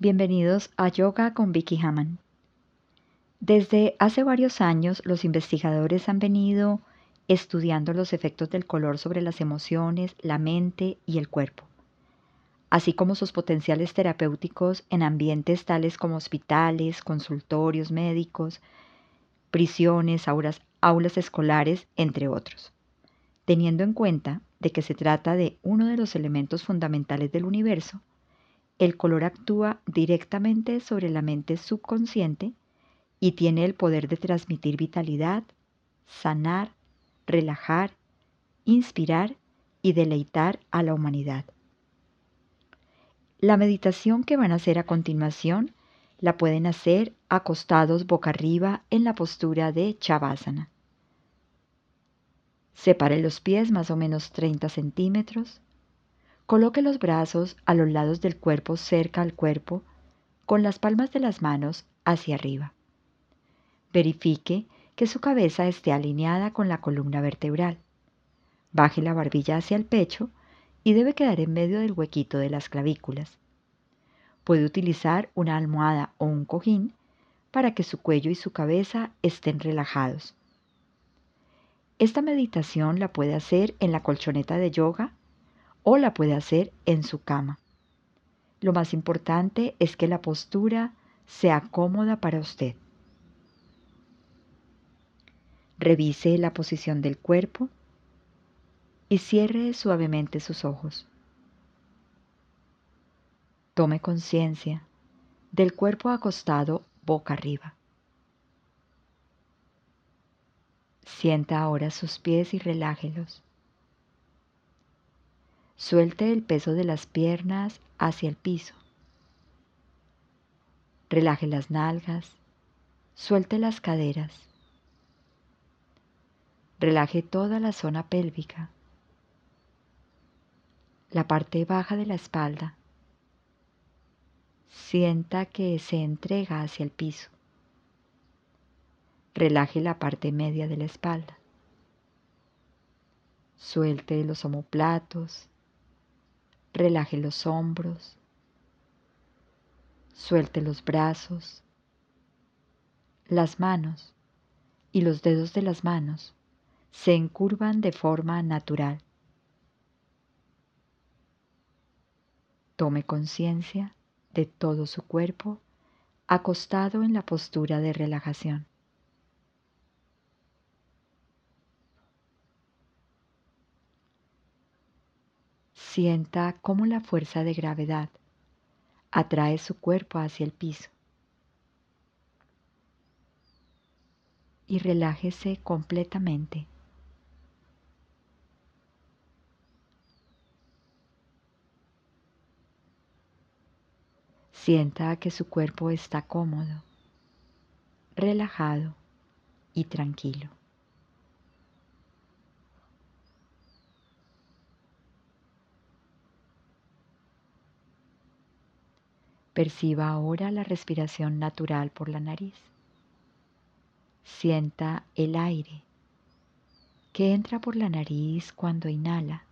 Bienvenidos a Yoga con Vicky Haman. Desde hace varios años los investigadores han venido estudiando los efectos del color sobre las emociones, la mente y el cuerpo, así como sus potenciales terapéuticos en ambientes tales como hospitales, consultorios médicos, prisiones, aulas, escolares, entre otros, teniendo en cuenta de que se trata de uno de los elementos fundamentales del universo, el color actúa directamente sobre la mente subconsciente y tiene el poder de transmitir vitalidad, sanar, relajar, inspirar y deleitar a la humanidad. La meditación que van a hacer a continuación la pueden hacer acostados boca arriba en la postura de Chavasana. Separe los pies más o menos 30 centímetros Coloque los brazos a los lados del cuerpo cerca al cuerpo, con las palmas de las manos hacia arriba. Verifique que su cabeza esté alineada con la columna vertebral. Baje la barbilla hacia el pecho y debe quedar en medio del huequito de las clavículas. Puede utilizar una almohada o un cojín para que su cuello y su cabeza estén relajados. Esta meditación la puede hacer en la colchoneta de yoga o la puede hacer en su cama. Lo más importante es que la postura sea cómoda para usted. Revise la posición del cuerpo y cierre suavemente sus ojos. Tome conciencia del cuerpo acostado boca arriba. Sienta ahora sus pies y relájelos. Suelte el peso de las piernas hacia el piso. Relaje las nalgas. Suelte las caderas. Relaje toda la zona pélvica. La parte baja de la espalda. Sienta que se entrega hacia el piso. Relaje la parte media de la espalda. Suelte los omoplatos, Relaje los hombros. Suelte los brazos, las manos y los dedos de las manos se encurvan de forma natural. Tome conciencia de todo su cuerpo acostado en la postura de relajación. Sienta cómo la fuerza de gravedad atrae su cuerpo hacia el piso. Y relájese completamente. Sienta que su cuerpo está cómodo, relajado y tranquilo. Perciba ahora la respiración natural por la nariz. Sienta el aire que entra por la nariz cuando inhala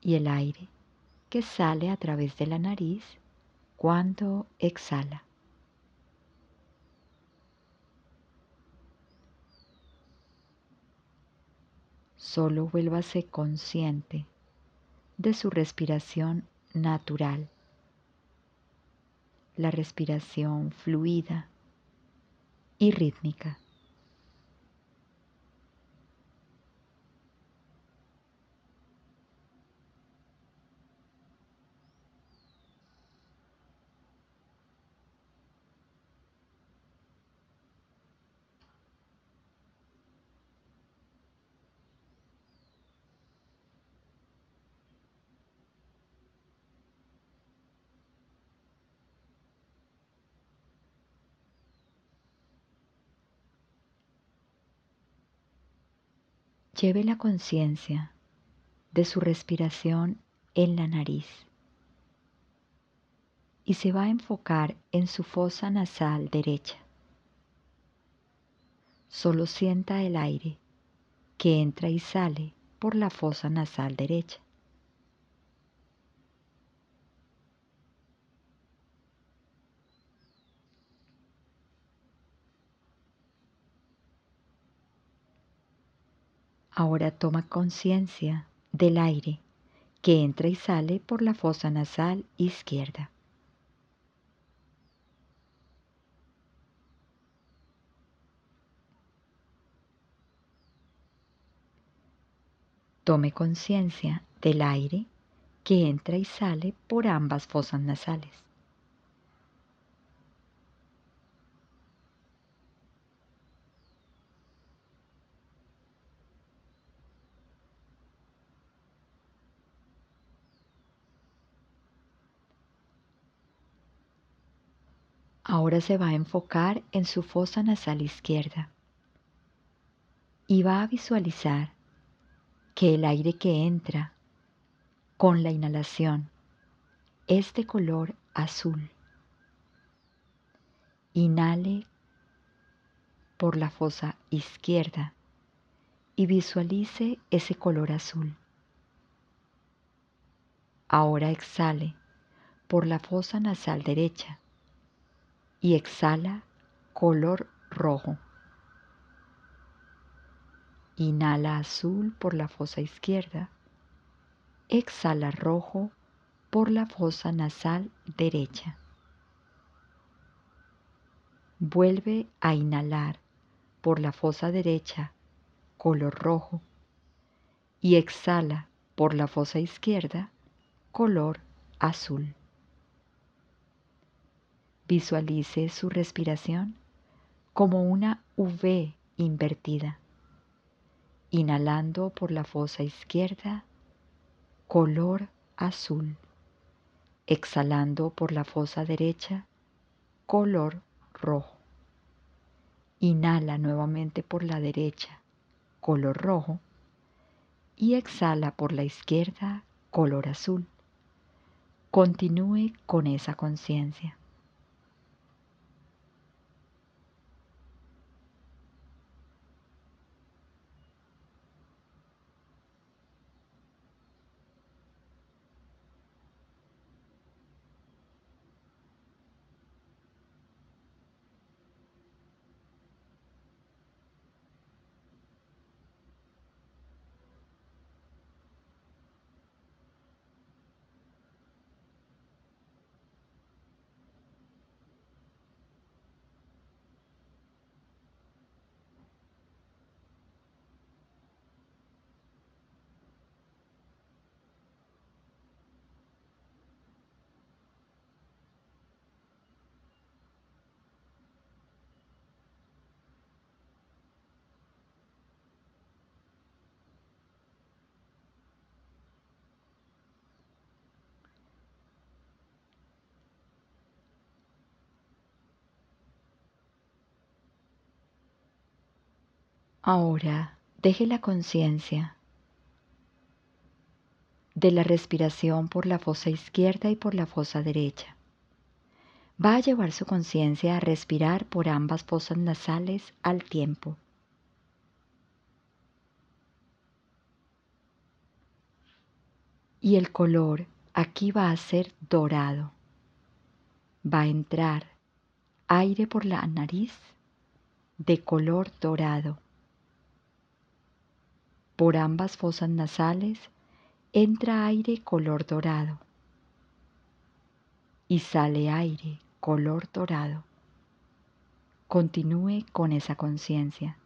y el aire que sale a través de la nariz cuando exhala. Solo vuélvase consciente de su respiración natural la respiración fluida y rítmica. Lleve la conciencia de su respiración en la nariz y se va a enfocar en su fosa nasal derecha. Solo sienta el aire que entra y sale por la fosa nasal derecha. Ahora toma conciencia del aire que entra y sale por la fosa nasal izquierda. Tome conciencia del aire que entra y sale por ambas fosas nasales. Ahora se va a enfocar en su fosa nasal izquierda y va a visualizar que el aire que entra con la inhalación es de color azul. Inhale por la fosa izquierda y visualice ese color azul. Ahora exhale por la fosa nasal derecha y exhala color rojo. Inhala azul por la fosa izquierda. Exhala rojo por la fosa nasal derecha. Vuelve a inhalar por la fosa derecha color rojo y exhala por la fosa izquierda color azul. Visualice su respiración como una V invertida inhalando por la fosa izquierda, color azul, exhalando por la fosa derecha, color rojo. Inhala nuevamente por la derecha, color rojo, y exhala por la izquierda, color azul. Continúe con esa conciencia. Ahora deje la conciencia de la respiración por la fosa izquierda y por la fosa derecha. Va a llevar su conciencia a respirar por ambas fosas nasales al tiempo. Y el color aquí va a ser dorado. Va a entrar aire por la nariz de color dorado por ambas fosas nasales entra aire color dorado y sale aire color dorado. Continúe con esa conciencia.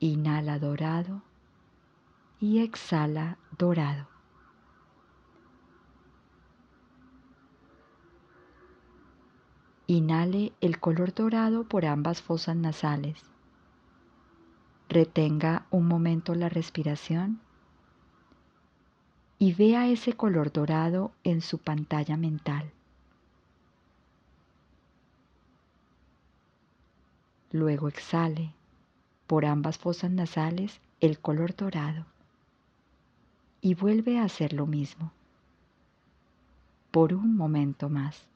Inhala dorado y exhala dorado. Inhale el color dorado por ambas fosas nasales. Retenga un momento la respiración y vea ese color dorado en su pantalla mental. Luego exhale por ambas fosas nasales el color dorado y vuelve a hacer lo mismo por un momento más.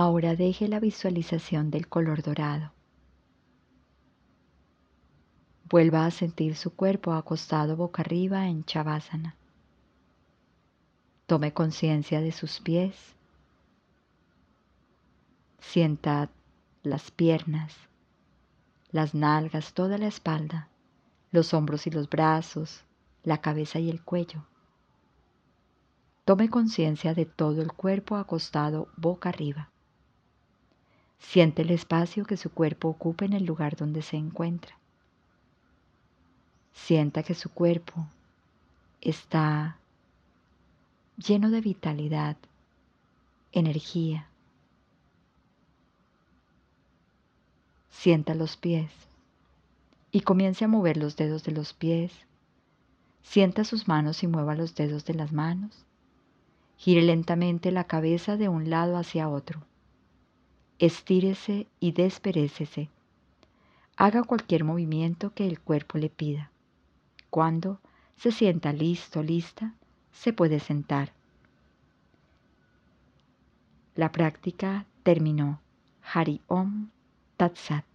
Ahora deje la visualización del color dorado. Vuelva a sentir su cuerpo acostado boca arriba en Chavasana. Tome conciencia de sus pies. Sienta las piernas, las nalgas, toda la espalda, los hombros y los brazos, la cabeza y el cuello. Tome conciencia de todo el cuerpo acostado boca arriba. Siente el espacio que su cuerpo ocupa en el lugar donde se encuentra. Sienta que su cuerpo está lleno de vitalidad, energía. Sienta los pies y comience a mover los dedos de los pies. Sienta sus manos y mueva los dedos de las manos. Gire lentamente la cabeza de un lado hacia otro. Estírese y desperécese. Haga cualquier movimiento que el cuerpo le pida. Cuando se sienta listo, lista, se puede sentar. La práctica terminó. Hari Om Tat Sat.